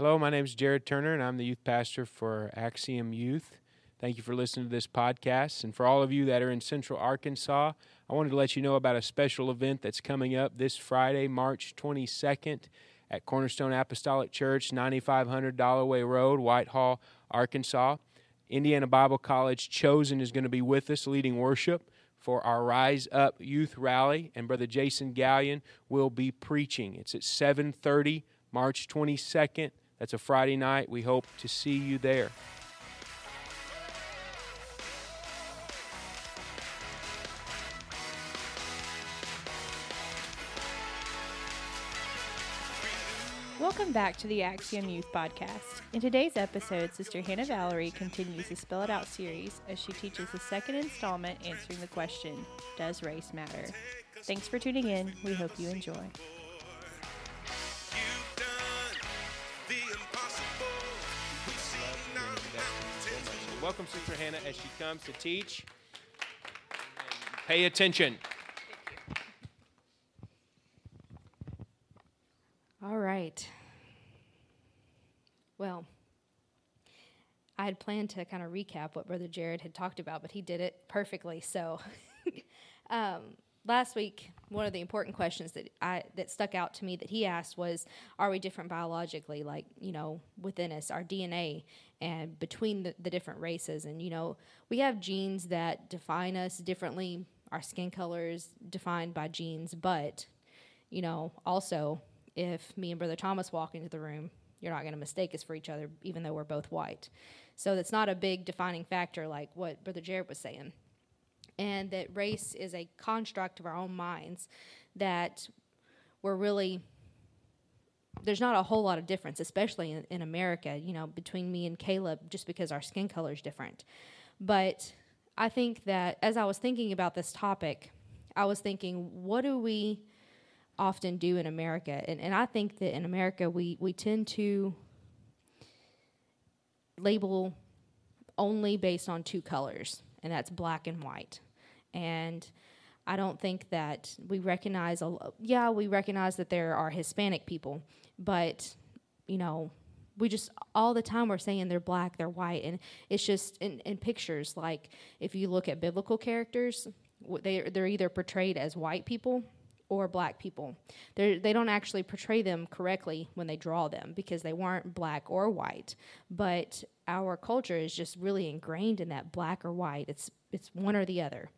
Hello, my name is Jared Turner, and I'm the youth pastor for Axiom Youth. Thank you for listening to this podcast. And for all of you that are in Central Arkansas, I wanted to let you know about a special event that's coming up this Friday, March 22nd at Cornerstone Apostolic Church, 9500 Dollarway Road, Whitehall, Arkansas. Indiana Bible College Chosen is going to be with us leading worship for our Rise Up Youth Rally, and Brother Jason Gallion will be preaching. It's at 7:30, March 22nd. That's a Friday night. We hope to see you there. Welcome back to the Axiom Youth Podcast. In today's episode, Sister Hannah Valerie continues the Spell It Out series as she teaches the second installment answering the question Does race matter? Thanks for tuning in. We hope you enjoy. Welcome, Sister Hannah, as she comes to teach. Pay attention. All right. Well, I had planned to kind of recap what Brother Jared had talked about, but he did it perfectly. So, um, last week, one of the important questions that I that stuck out to me that he asked was, "Are we different biologically, like you know, within us, our DNA, and between the, the different races? And you know, we have genes that define us differently. Our skin color is defined by genes, but you know, also if me and Brother Thomas walk into the room, you're not going to mistake us for each other, even though we're both white. So that's not a big defining factor like what Brother Jared was saying. And that race is a construct of our own minds that we're really, there's not a whole lot of difference, especially in, in America, you know, between me and Caleb, just because our skin color is different. But I think that as I was thinking about this topic, I was thinking, what do we often do in America. And, and I think that in America, we, we tend to label only based on two colors, and that's black and white. And I don't think that we recognize, a, yeah, we recognize that there are Hispanic people, but, you know, we just all the time we're saying they're black, they're white, and it's just in, in pictures. Like if you look at biblical characters, they they're either portrayed as white people or black people. They're, they do not actually portray them correctly when they draw them because they weren't black or white. But our culture is just really ingrained in that black or white. It's it's one or the other.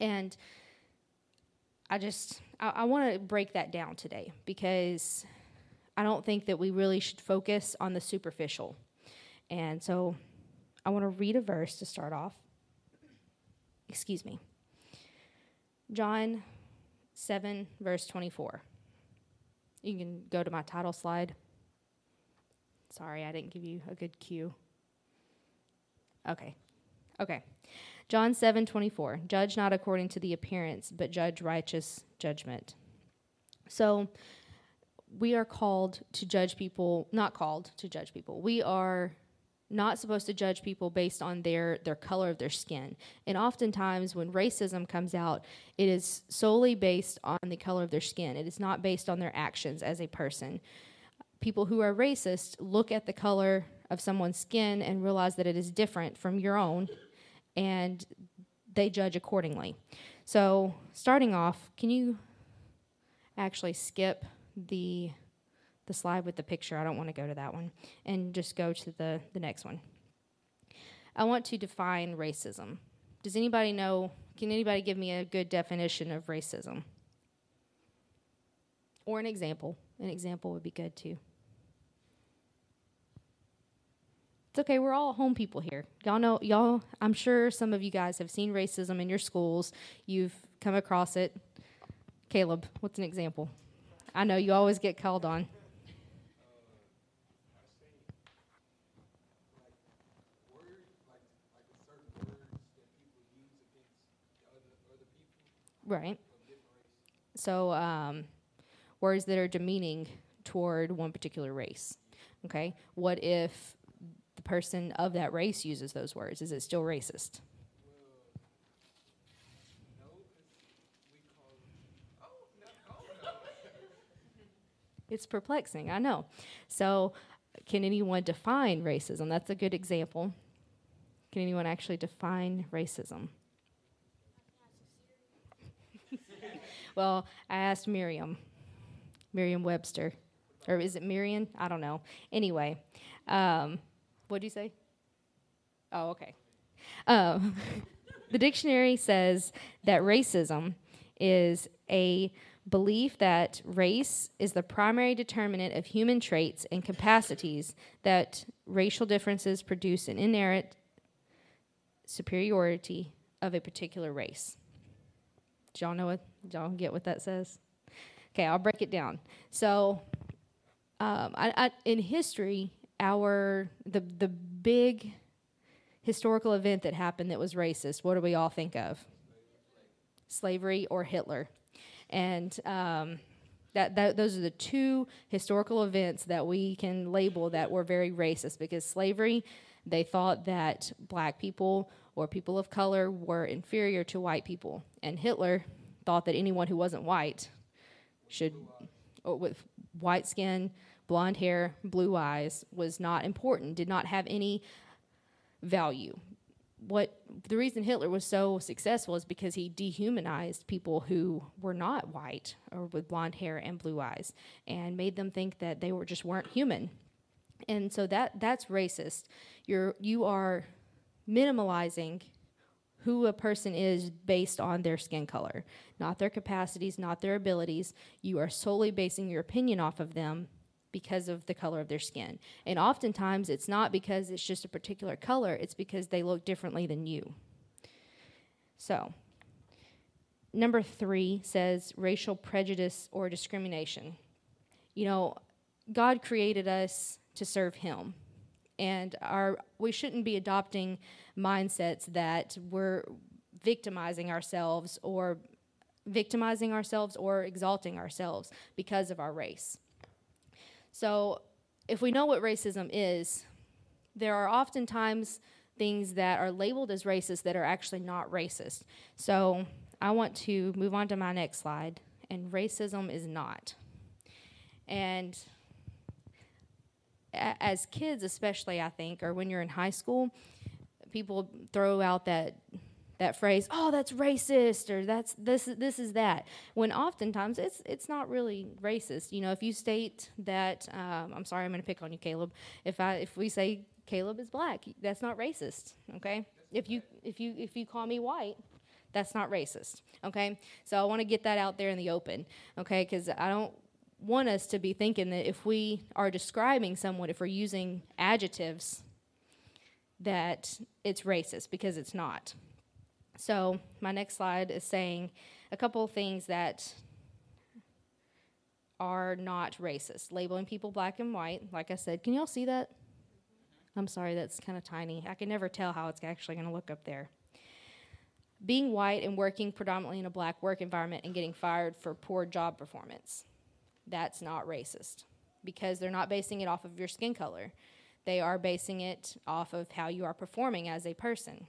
And I just I, I want to break that down today because I don't think that we really should focus on the superficial. And so I want to read a verse to start off. Excuse me. John 7, verse 24. You can go to my title slide. Sorry, I didn't give you a good cue. Okay. Okay. John 7, 24. Judge not according to the appearance, but judge righteous judgment. So, we are called to judge people, not called to judge people. We are not supposed to judge people based on their their color of their skin. And oftentimes when racism comes out, it is solely based on the color of their skin. It is not based on their actions as a person. People who are racist look at the color of someone's skin and realize that it is different from your own and they judge accordingly. So, starting off, can you actually skip the the slide with the picture. I don't want to go to that one. And just go to the, the next one. I want to define racism. Does anybody know? Can anybody give me a good definition of racism? Or an example. An example would be good too. It's okay, we're all home people here. Y'all know, y'all, I'm sure some of you guys have seen racism in your schools. You've come across it. Caleb, what's an example? I know you always get called on. Right. So, um, words that are demeaning toward one particular race. Okay. What if the person of that race uses those words? Is it still racist? It's perplexing, I know. So, can anyone define racism? That's a good example. Can anyone actually define racism? well, I asked Miriam, Miriam Webster. Or is it Miriam? I don't know. Anyway, um, what do you say? Oh, okay. Um, the dictionary says that racism is a belief that race is the primary determinant of human traits and capacities that racial differences produce an inherent superiority of a particular race. Y'all know what? Y'all get what that says? Okay, I'll break it down. So, um, I, I, in history, our the the big historical event that happened that was racist. What do we all think of? Slavery or Hitler, and um, that, that those are the two historical events that we can label that were very racist because slavery, they thought that black people or people of color were inferior to white people, and Hitler thought that anyone who wasn't white should, with white skin, blonde hair, blue eyes, was not important, did not have any value. What the reason Hitler was so successful is because he dehumanized people who were not white or with blonde hair and blue eyes and made them think that they were just weren't human. And so that that's racist. You're you are minimalizing who a person is based on their skin color, not their capacities, not their abilities. You are solely basing your opinion off of them because of the color of their skin. And oftentimes it's not because it's just a particular color, it's because they look differently than you. So, number three says racial prejudice or discrimination. You know, God created us to serve Him. And our, we shouldn't be adopting mindsets that we're victimizing ourselves or victimizing ourselves or exalting ourselves because of our race. So, if we know what racism is, there are oftentimes things that are labeled as racist that are actually not racist. So, I want to move on to my next slide, and racism is not. And as kids, especially, I think, or when you're in high school, people throw out that that phrase, "Oh, that's racist," or "That's this this is that." When oftentimes it's it's not really racist. You know, if you state that, um, I'm sorry, I'm going to pick on you, Caleb. If I if we say Caleb is black, that's not racist. Okay. If you if you if you call me white, that's not racist. Okay. So I want to get that out there in the open. Okay, because I don't want us to be thinking that if we are describing someone, if we're using adjectives, that it's racist because it's not. So, my next slide is saying a couple of things that are not racist. Labeling people black and white, like I said. Can y'all see that? I'm sorry, that's kind of tiny. I can never tell how it's actually going to look up there. Being white and working predominantly in a black work environment and getting fired for poor job performance. That's not racist because they're not basing it off of your skin color. They are basing it off of how you are performing as a person.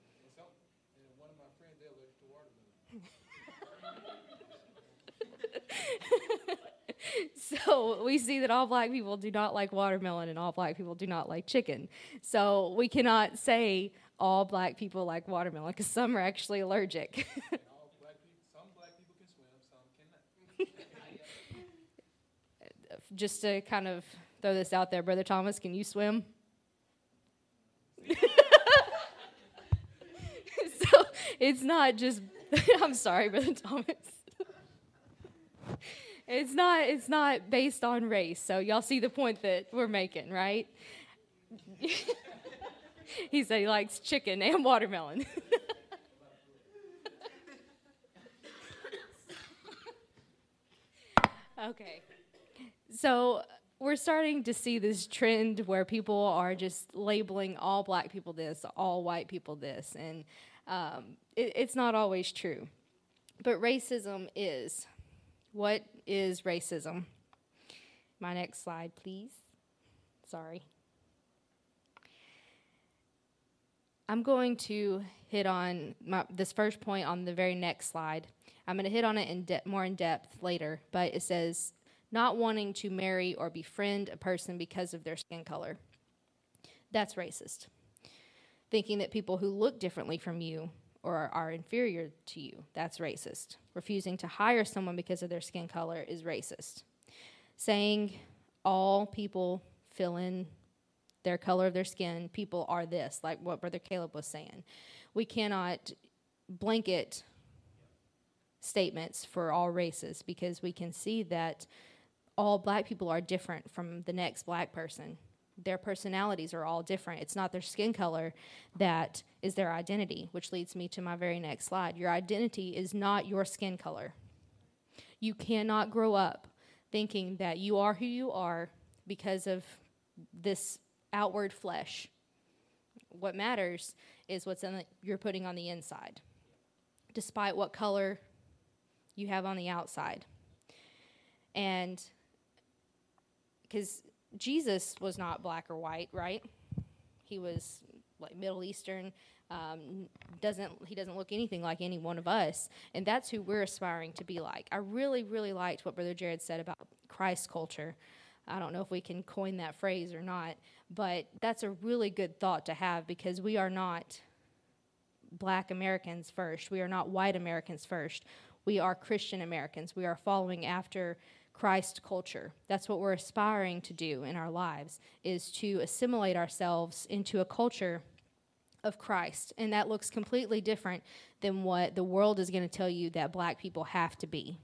so we see that all black people do not like watermelon and all black people do not like chicken. So we cannot say all black people like watermelon because some are actually allergic. Just to kind of throw this out there, Brother Thomas, can you swim? so it's not just, I'm sorry, Brother Thomas it's not it's not based on race. So y'all see the point that we're making, right? he said he likes chicken and watermelon. okay. So we're starting to see this trend where people are just labeling all black people this, all white people this, and um, it, it's not always true. But racism is. What is racism? My next slide, please. Sorry. I'm going to hit on my, this first point on the very next slide. I'm going to hit on it in de- more in depth later, but it says not wanting to marry or befriend a person because of their skin color. That's racist. Thinking that people who look differently from you or are inferior to you, that's racist. Refusing to hire someone because of their skin color is racist. Saying all people fill in their color of their skin, people are this, like what Brother Caleb was saying. We cannot blanket statements for all races because we can see that all black people are different from the next black person. Their personalities are all different. It's not their skin color that is their identity, which leads me to my very next slide. Your identity is not your skin color. You cannot grow up thinking that you are who you are because of this outward flesh. What matters is what's in the, you're putting on the inside, despite what color you have on the outside. And because Jesus was not black or white, right? He was like Middle Eastern. Um, doesn't he doesn't look anything like any one of us, and that's who we're aspiring to be like. I really, really liked what Brother Jared said about Christ culture. I don't know if we can coin that phrase or not, but that's a really good thought to have because we are not black Americans first. We are not white Americans first. We are Christian Americans. We are following after Christ culture. That's what we're aspiring to do in our lives is to assimilate ourselves into a culture of Christ. And that looks completely different than what the world is going to tell you that black people have to be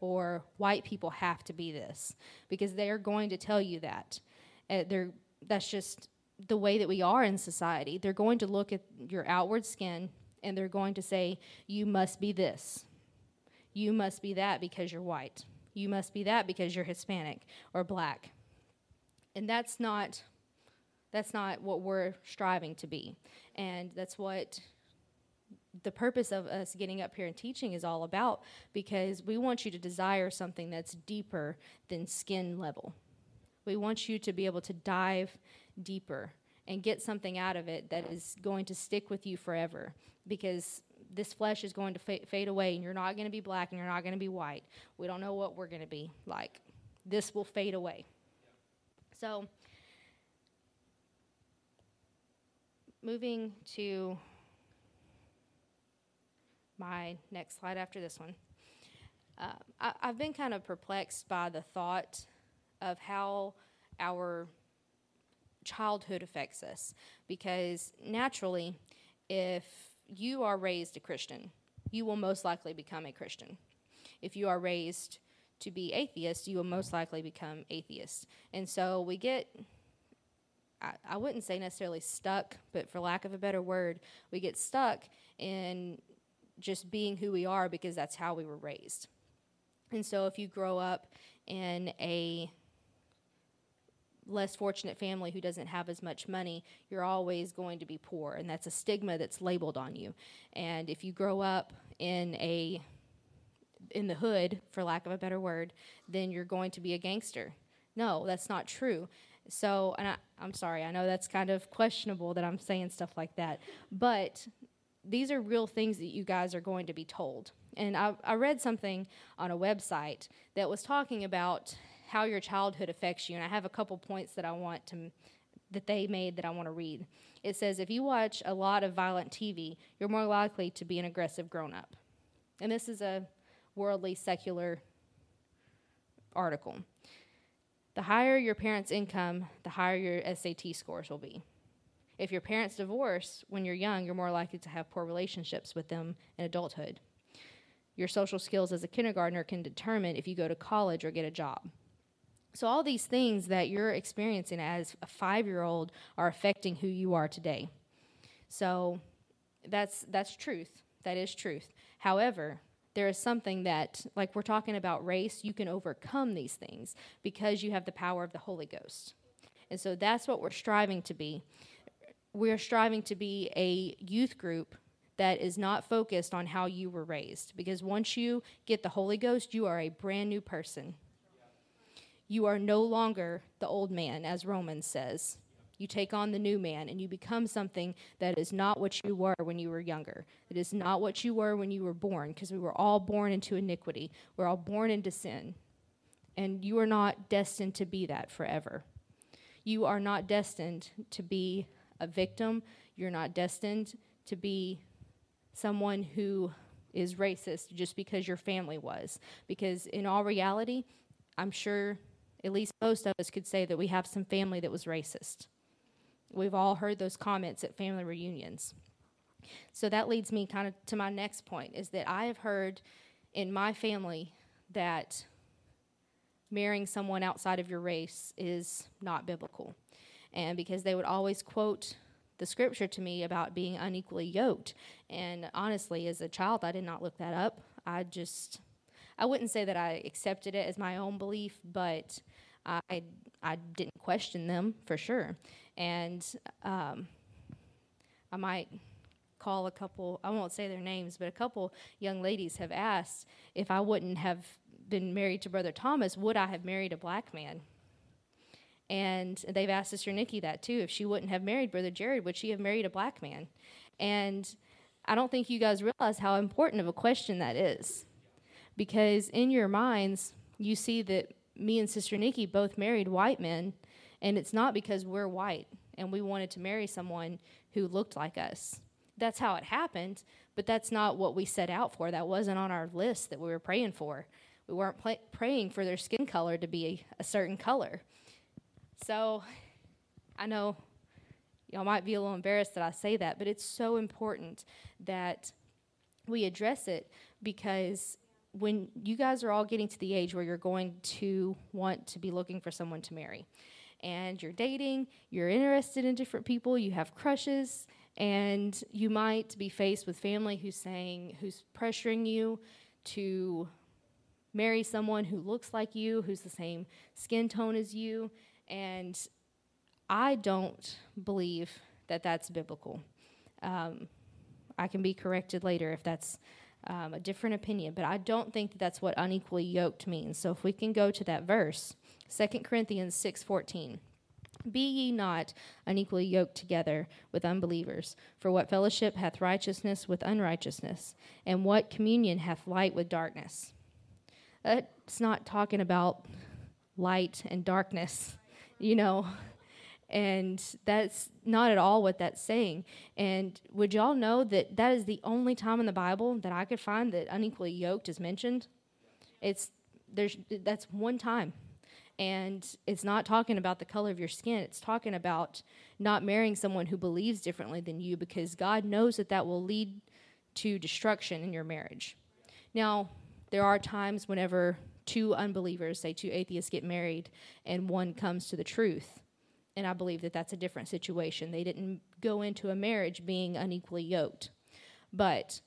or white people have to be this because they are going to tell you that. Uh, they're, that's just the way that we are in society. They're going to look at your outward skin and they're going to say, You must be this. You must be that because you're white. You must be that because you're Hispanic or black. And that's not that's not what we're striving to be. And that's what the purpose of us getting up here and teaching is all about because we want you to desire something that's deeper than skin level. We want you to be able to dive deeper and get something out of it that is going to stick with you forever because this flesh is going to fa- fade away, and you're not going to be black and you're not going to be white. We don't know what we're going to be like. This will fade away. So, moving to my next slide after this one. Uh, I, I've been kind of perplexed by the thought of how our childhood affects us because naturally, if you are raised a Christian, you will most likely become a Christian. If you are raised to be atheist, you will most likely become atheist. And so we get, I, I wouldn't say necessarily stuck, but for lack of a better word, we get stuck in just being who we are because that's how we were raised. And so if you grow up in a less fortunate family who doesn't have as much money, you're always going to be poor. And that's a stigma that's labeled on you. And if you grow up in a in the hood, for lack of a better word, then you're going to be a gangster. No, that's not true. So, and I, I'm sorry, I know that's kind of questionable that I'm saying stuff like that, but these are real things that you guys are going to be told. And I, I read something on a website that was talking about how your childhood affects you. And I have a couple points that I want to that they made that I want to read. It says if you watch a lot of violent TV, you're more likely to be an aggressive grown up. And this is a worldly secular article. The higher your parents' income, the higher your SAT scores will be. If your parents divorce when you're young, you're more likely to have poor relationships with them in adulthood. Your social skills as a kindergartner can determine if you go to college or get a job. So, all these things that you're experiencing as a five year old are affecting who you are today. So, that's, that's truth. That is truth. However, there is something that, like we're talking about race, you can overcome these things because you have the power of the Holy Ghost. And so that's what we're striving to be. We're striving to be a youth group that is not focused on how you were raised. Because once you get the Holy Ghost, you are a brand new person. You are no longer the old man, as Romans says. You take on the new man and you become something that is not what you were when you were younger. It is not what you were when you were born, because we were all born into iniquity. We're all born into sin. And you are not destined to be that forever. You are not destined to be a victim. You're not destined to be someone who is racist just because your family was. Because in all reality, I'm sure at least most of us could say that we have some family that was racist. We've all heard those comments at family reunions. So that leads me kind of to my next point is that I have heard in my family that marrying someone outside of your race is not biblical. And because they would always quote the scripture to me about being unequally yoked. And honestly, as a child, I did not look that up. I just, I wouldn't say that I accepted it as my own belief, but I, I didn't question them for sure. And um, I might call a couple, I won't say their names, but a couple young ladies have asked if I wouldn't have been married to Brother Thomas, would I have married a black man? And they've asked Sister Nikki that too. If she wouldn't have married Brother Jared, would she have married a black man? And I don't think you guys realize how important of a question that is. Because in your minds, you see that me and Sister Nikki both married white men, and it's not because we're white and we wanted to marry someone who looked like us. That's how it happened, but that's not what we set out for. That wasn't on our list that we were praying for. We weren't pl- praying for their skin color to be a, a certain color. So I know y'all might be a little embarrassed that I say that, but it's so important that we address it because when you guys are all getting to the age where you're going to want to be looking for someone to marry and you're dating, you're interested in different people, you have crushes, and you might be faced with family who's saying, who's pressuring you to marry someone who looks like you, who's the same skin tone as you, and I don't believe that that's biblical. Um, I can be corrected later if that's um, a different opinion, but I don't think that that's what unequally yoked means. So if we can go to that verse, 2 Corinthians 6:14. Be ye not unequally yoked together with unbelievers. For what fellowship hath righteousness with unrighteousness? And what communion hath light with darkness? It's not talking about light and darkness you know, and that's not at all what that's saying. And would y'all know that that is the only time in the Bible that I could find that unequally yoked is mentioned? It's there's that's one time. And it's not talking about the color of your skin. It's talking about not marrying someone who believes differently than you because God knows that that will lead to destruction in your marriage. Now, there are times whenever two unbelievers, say two atheists, get married and one comes to the truth. And I believe that that's a different situation. They didn't go into a marriage being unequally yoked. But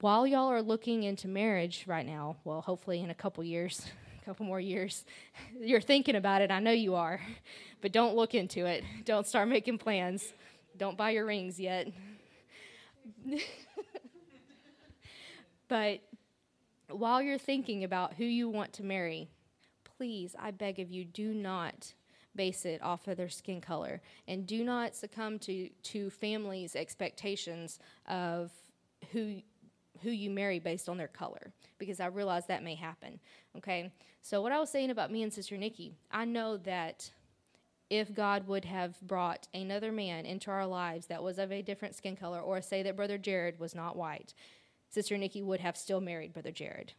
while y'all are looking into marriage right now, well, hopefully in a couple years, a couple more years, you're thinking about it. I know you are. But don't look into it. Don't start making plans. Don't buy your rings yet. but while you're thinking about who you want to marry, please, I beg of you, do not base it off of their skin color and do not succumb to, to families' expectations of who who you marry based on their color because I realize that may happen. Okay? So what I was saying about me and Sister Nikki, I know that if God would have brought another man into our lives that was of a different skin color, or say that Brother Jared was not white, Sister Nikki would have still married Brother Jared.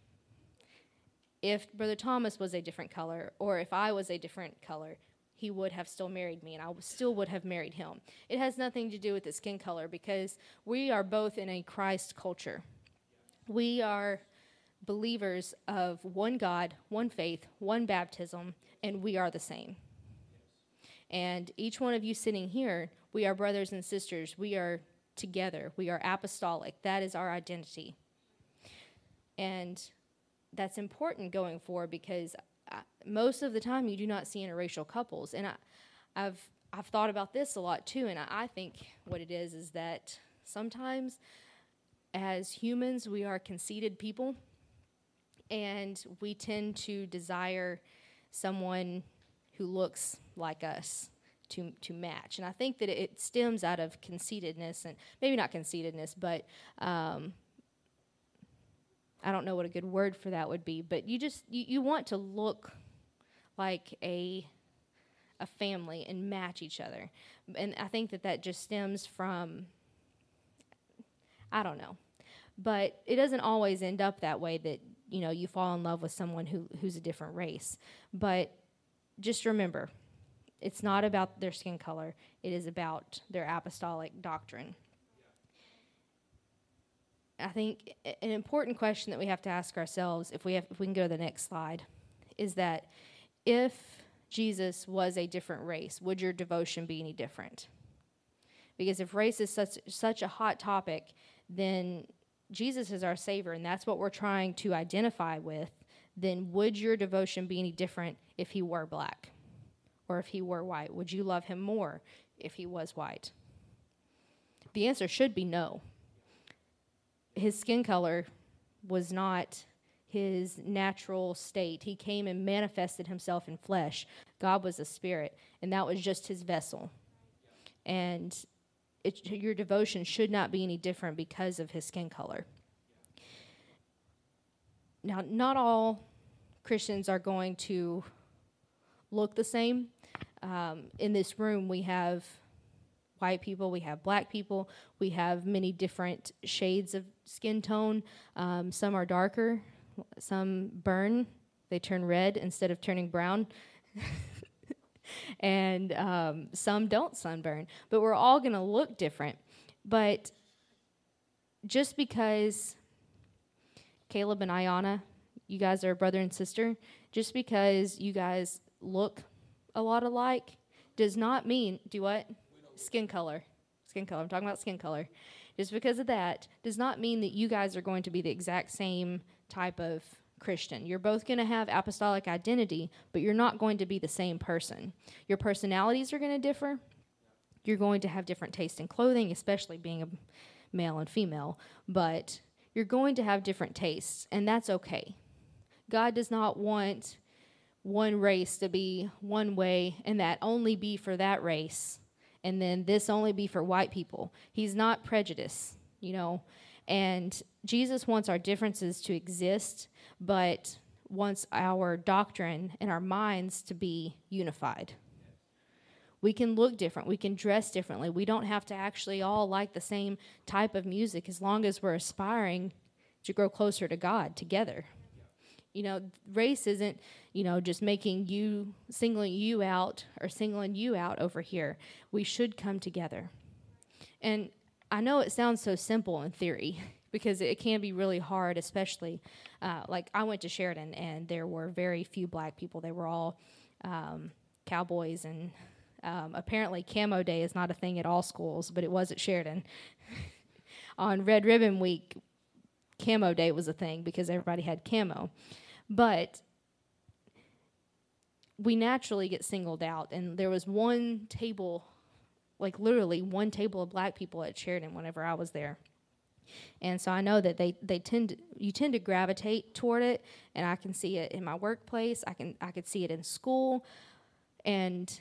If Brother Thomas was a different color, or if I was a different color, he would have still married me and I still would have married him. It has nothing to do with the skin color because we are both in a Christ culture. We are believers of one God, one faith, one baptism, and we are the same. And each one of you sitting here, we are brothers and sisters. We are together. We are apostolic. That is our identity. And that's important going forward because most of the time you do not see interracial couples. And I, I've I've thought about this a lot too, and I, I think what it is is that sometimes as humans we are conceited people, and we tend to desire someone who looks like us to to match. And I think that it stems out of conceitedness, and maybe not conceitedness, but um, I don't know what a good word for that would be. But you just you, you want to look like a a family and match each other. And I think that that just stems from I don't know. But it doesn't always end up that way that you know you fall in love with someone who who's a different race. But just remember, it's not about their skin color. It is about their apostolic doctrine. I think an important question that we have to ask ourselves, if we have, if we can go to the next slide, is that if Jesus was a different race, would your devotion be any different? Because if race is such such a hot topic, then Jesus is our savior and that's what we're trying to identify with, then would your devotion be any different if he were black or if he were white? Would you love him more if he was white? The answer should be no. His skin color was not his natural state. He came and manifested himself in flesh. God was a spirit, and that was just his vessel. And it, your devotion should not be any different because of his skin color. Now, not all Christians are going to look the same. Um, in this room, we have white people, we have black people, we have many different shades of skin tone. Um, some are darker, some burn, they turn red instead of turning brown. and um, some don't sunburn. But we're all going to look different. But just because Caleb and Ayana, you guys are brother and sister, just because you guys look a lot alike does not mean, do what? Skin color. Skin color. I'm talking about skin color. Just because of that does not mean that you guys are going to be the exact same type of Christian. You're both going to have apostolic identity, but you're not going to be the same person. Your personalities are going to differ. You're going to have different taste in clothing, especially being a male and female, but you're going to have different tastes, and that's okay. God does not want one race to be one way and that only be for that race, and then this only be for white people. He's not prejudiced, you know. And Jesus wants our differences to exist, but wants our doctrine and our minds to be unified. We can look different. We can dress differently. We don't have to actually all like the same type of music as long as we're aspiring to grow closer to God together. You know, race isn't, you know, just making you, singling you out or singling you out over here. We should come together. And I know it sounds so simple in theory because it can be really hard, especially uh, like I went to Sheridan and there were very few black people. They were all um, cowboys, and um, apparently camo day is not a thing at all schools, but it was at Sheridan. On Red Ribbon Week, camo day was a thing because everybody had camo. But we naturally get singled out, and there was one table like literally one table of black people at Sheridan whenever I was there. And so I know that they, they tend to, you tend to gravitate toward it and I can see it in my workplace. I can I could see it in school and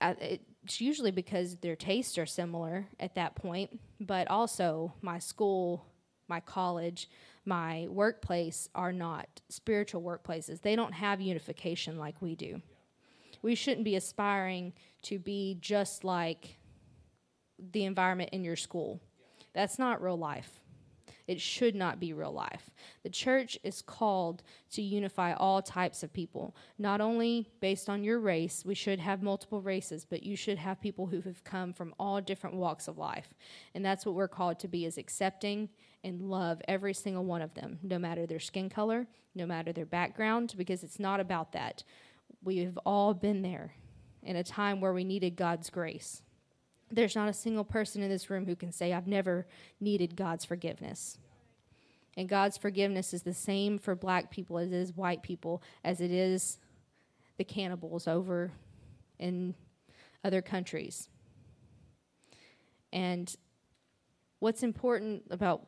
I, it's usually because their tastes are similar at that point, but also my school, my college, my workplace are not spiritual workplaces. They don't have unification like we do. We shouldn't be aspiring to be just like the environment in your school. That's not real life. It should not be real life. The church is called to unify all types of people, not only based on your race. We should have multiple races, but you should have people who have come from all different walks of life. And that's what we're called to be is accepting and love every single one of them, no matter their skin color, no matter their background, because it's not about that. We've all been there in a time where we needed God's grace. There's not a single person in this room who can say, I've never needed God's forgiveness. And God's forgiveness is the same for black people as it is white people, as it is the cannibals over in other countries. And what's important about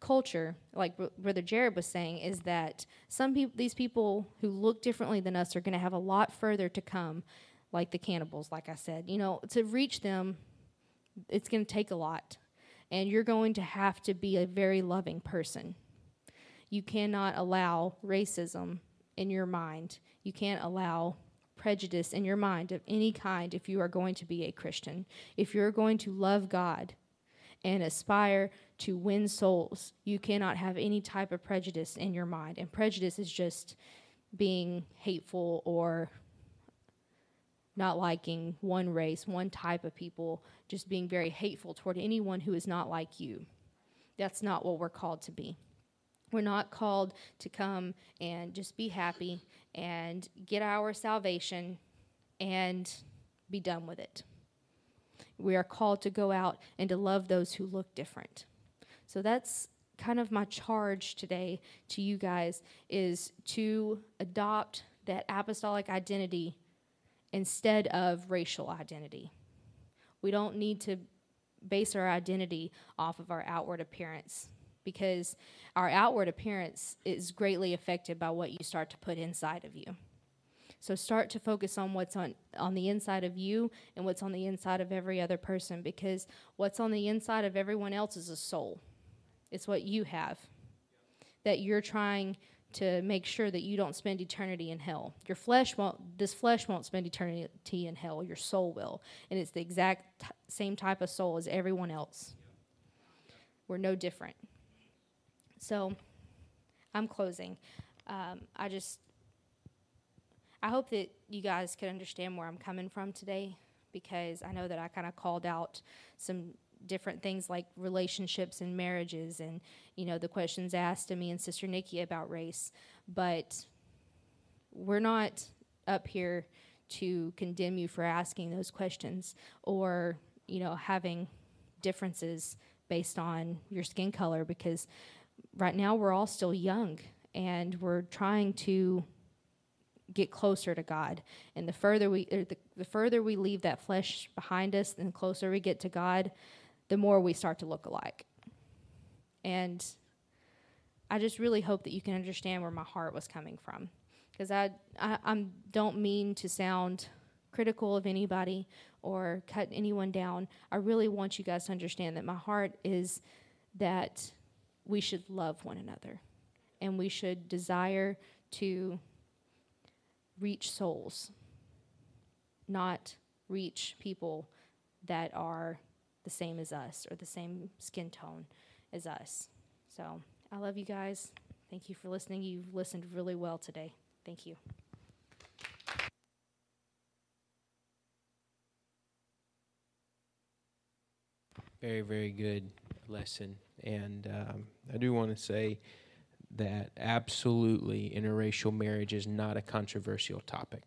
culture, like Brother Jared was saying, is that some people, these people who look differently than us, are going to have a lot further to come, like the cannibals. Like I said, you know, to reach them, it's going to take a lot, and you're going to have to be a very loving person. You cannot allow racism in your mind. You can't allow prejudice in your mind of any kind if you are going to be a Christian. If you're going to love God and aspire to win souls, you cannot have any type of prejudice in your mind. And prejudice is just being hateful or not liking one race, one type of people, just being very hateful toward anyone who is not like you. That's not what we're called to be. We're not called to come and just be happy and get our salvation and be done with it. We are called to go out and to love those who look different. So that's kind of my charge today to you guys is to adopt that apostolic identity instead of racial identity. We don't need to base our identity off of our outward appearance because our outward appearance is greatly affected by what you start to put inside of you. So start to focus on what's on, on the inside of you and what's on the inside of every other person because what's on the inside of everyone else is a soul. It's what you have that you're trying to make sure that you don't spend eternity in hell. Your flesh won't this flesh won't spend eternity in hell, your soul will. And it's the exact t- same type of soul as everyone else. We're no different. So I'm closing. Um, I just, I hope that you guys could understand where I'm coming from today because I know that I kind of called out some different things like relationships and marriages and, you know, the questions asked to me and Sister Nikki about race. But we're not up here to condemn you for asking those questions or, you know, having differences based on your skin color because right now we're all still young and we're trying to get closer to God. And the further we er, the, the further we leave that flesh behind us and the closer we get to God, the more we start to look alike. And I just really hope that you can understand where my heart was coming from. Because I, I I don't mean to sound critical of anybody or cut anyone down. I really want you guys to understand that my heart is that we should love one another and we should desire to reach souls, not reach people that are the same as us or the same skin tone as us. So I love you guys. Thank you for listening. You've listened really well today. Thank you. Very, very good lesson. And um, I do want to say that absolutely interracial marriage is not a controversial topic.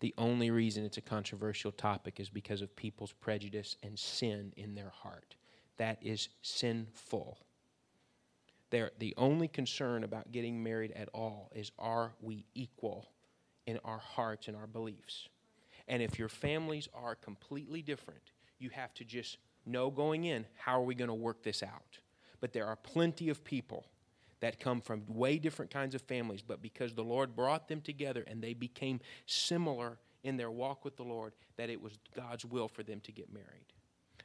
The only reason it's a controversial topic is because of people's prejudice and sin in their heart. That is sinful. They're, the only concern about getting married at all is are we equal in our hearts and our beliefs? And if your families are completely different, you have to just know going in how are we going to work this out? But there are plenty of people that come from way different kinds of families, but because the Lord brought them together and they became similar in their walk with the Lord, that it was God's will for them to get married.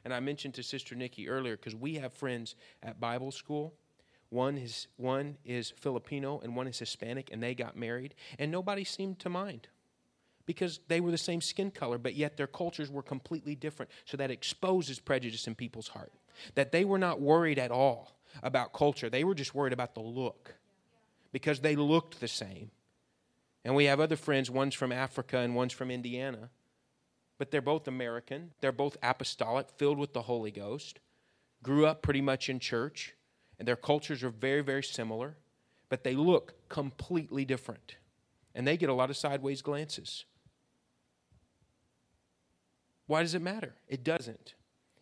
And I mentioned to Sister Nikki earlier, because we have friends at Bible school. One is, one is Filipino and one is Hispanic, and they got married, and nobody seemed to mind because they were the same skin color, but yet their cultures were completely different. So that exposes prejudice in people's heart. That they were not worried at all about culture, they were just worried about the look because they looked the same. And we have other friends, one's from Africa and one's from Indiana, but they're both American. They're both apostolic, filled with the Holy Ghost, grew up pretty much in church, and their cultures are very, very similar, but they look completely different. And they get a lot of sideways glances. Why does it matter? It doesn't.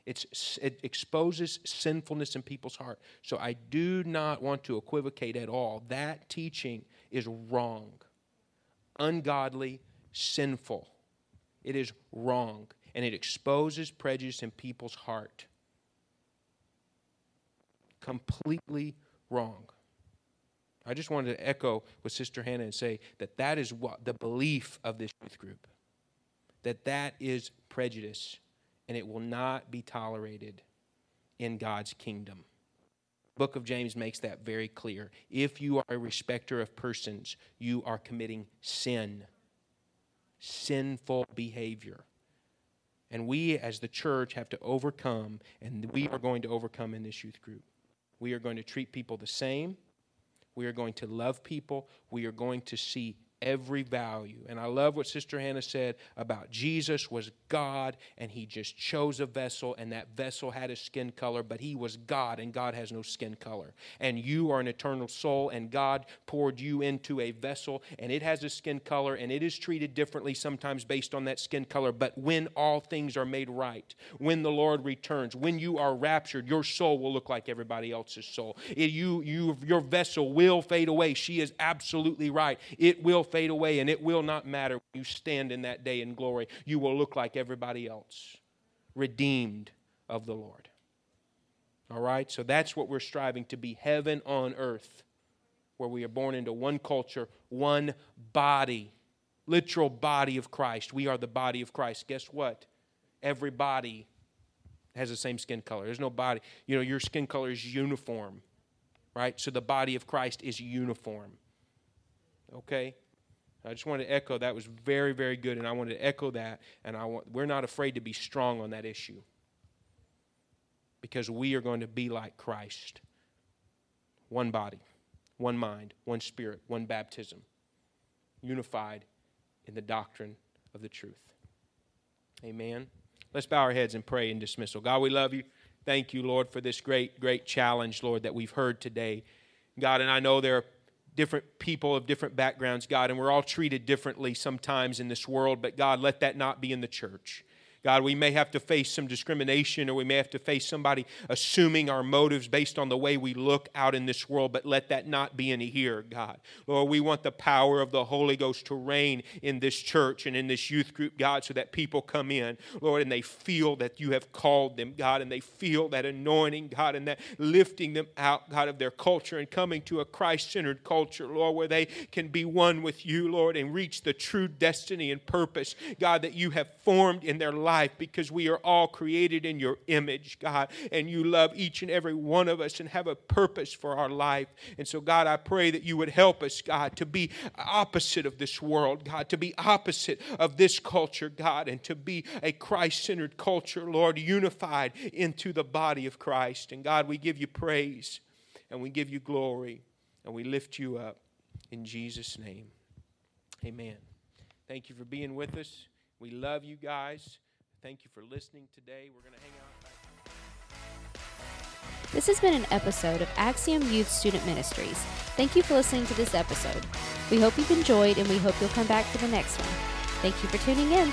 It's, it exposes sinfulness in people's heart. So I do not want to equivocate at all. That teaching is wrong, ungodly, sinful. It is wrong, and it exposes prejudice in people's heart. Completely wrong. I just wanted to echo with Sister Hannah and say that that is what the belief of this youth group. That that is prejudice and it will not be tolerated in God's kingdom. Book of James makes that very clear. If you are a respecter of persons, you are committing sin, sinful behavior. And we, as the church, have to overcome, and we are going to overcome in this youth group. We are going to treat people the same. We are going to love people. We are going to see every value. And I love what Sister Hannah said about Jesus was God and he just chose a vessel and that vessel had a skin color, but he was God and God has no skin color. And you are an eternal soul and God poured you into a vessel and it has a skin color and it is treated differently sometimes based on that skin color. But when all things are made right, when the Lord returns, when you are raptured, your soul will look like everybody else's soul. It, you, you, your vessel will fade away. She is absolutely right. It will fade away, and it will not matter when you stand in that day in glory. You will look like everybody else, redeemed of the Lord. All right? So that's what we're striving to be heaven on earth, where we are born into one culture, one body, literal body of Christ. We are the body of Christ. Guess what? Every body has the same skin color. There's no body, you know, your skin color is uniform, right? So the body of Christ is uniform. Okay? I just wanted to echo that was very, very good, and I wanted to echo that. And I want, we're not afraid to be strong on that issue because we are going to be like Christ one body, one mind, one spirit, one baptism, unified in the doctrine of the truth. Amen. Let's bow our heads and pray in dismissal. God, we love you. Thank you, Lord, for this great, great challenge, Lord, that we've heard today. God, and I know there are different people of different backgrounds, God, and we're all treated differently sometimes in this world, but God, let that not be in the church. God, we may have to face some discrimination or we may have to face somebody assuming our motives based on the way we look out in this world, but let that not be in here, God. Lord, we want the power of the Holy Ghost to reign in this church and in this youth group, God, so that people come in, Lord, and they feel that you have called them, God, and they feel that anointing, God, and that lifting them out, God, of their culture and coming to a Christ centered culture, Lord, where they can be one with you, Lord, and reach the true destiny and purpose, God, that you have formed in their life life because we are all created in your image, God, and you love each and every one of us and have a purpose for our life. And so, God, I pray that you would help us, God, to be opposite of this world, God, to be opposite of this culture, God, and to be a Christ centered culture, Lord, unified into the body of Christ. And God, we give you praise and we give you glory and we lift you up in Jesus' name. Amen. Thank you for being with us. We love you guys. Thank you for listening today. We're going to hang out. This has been an episode of Axiom Youth Student Ministries. Thank you for listening to this episode. We hope you've enjoyed and we hope you'll come back for the next one. Thank you for tuning in.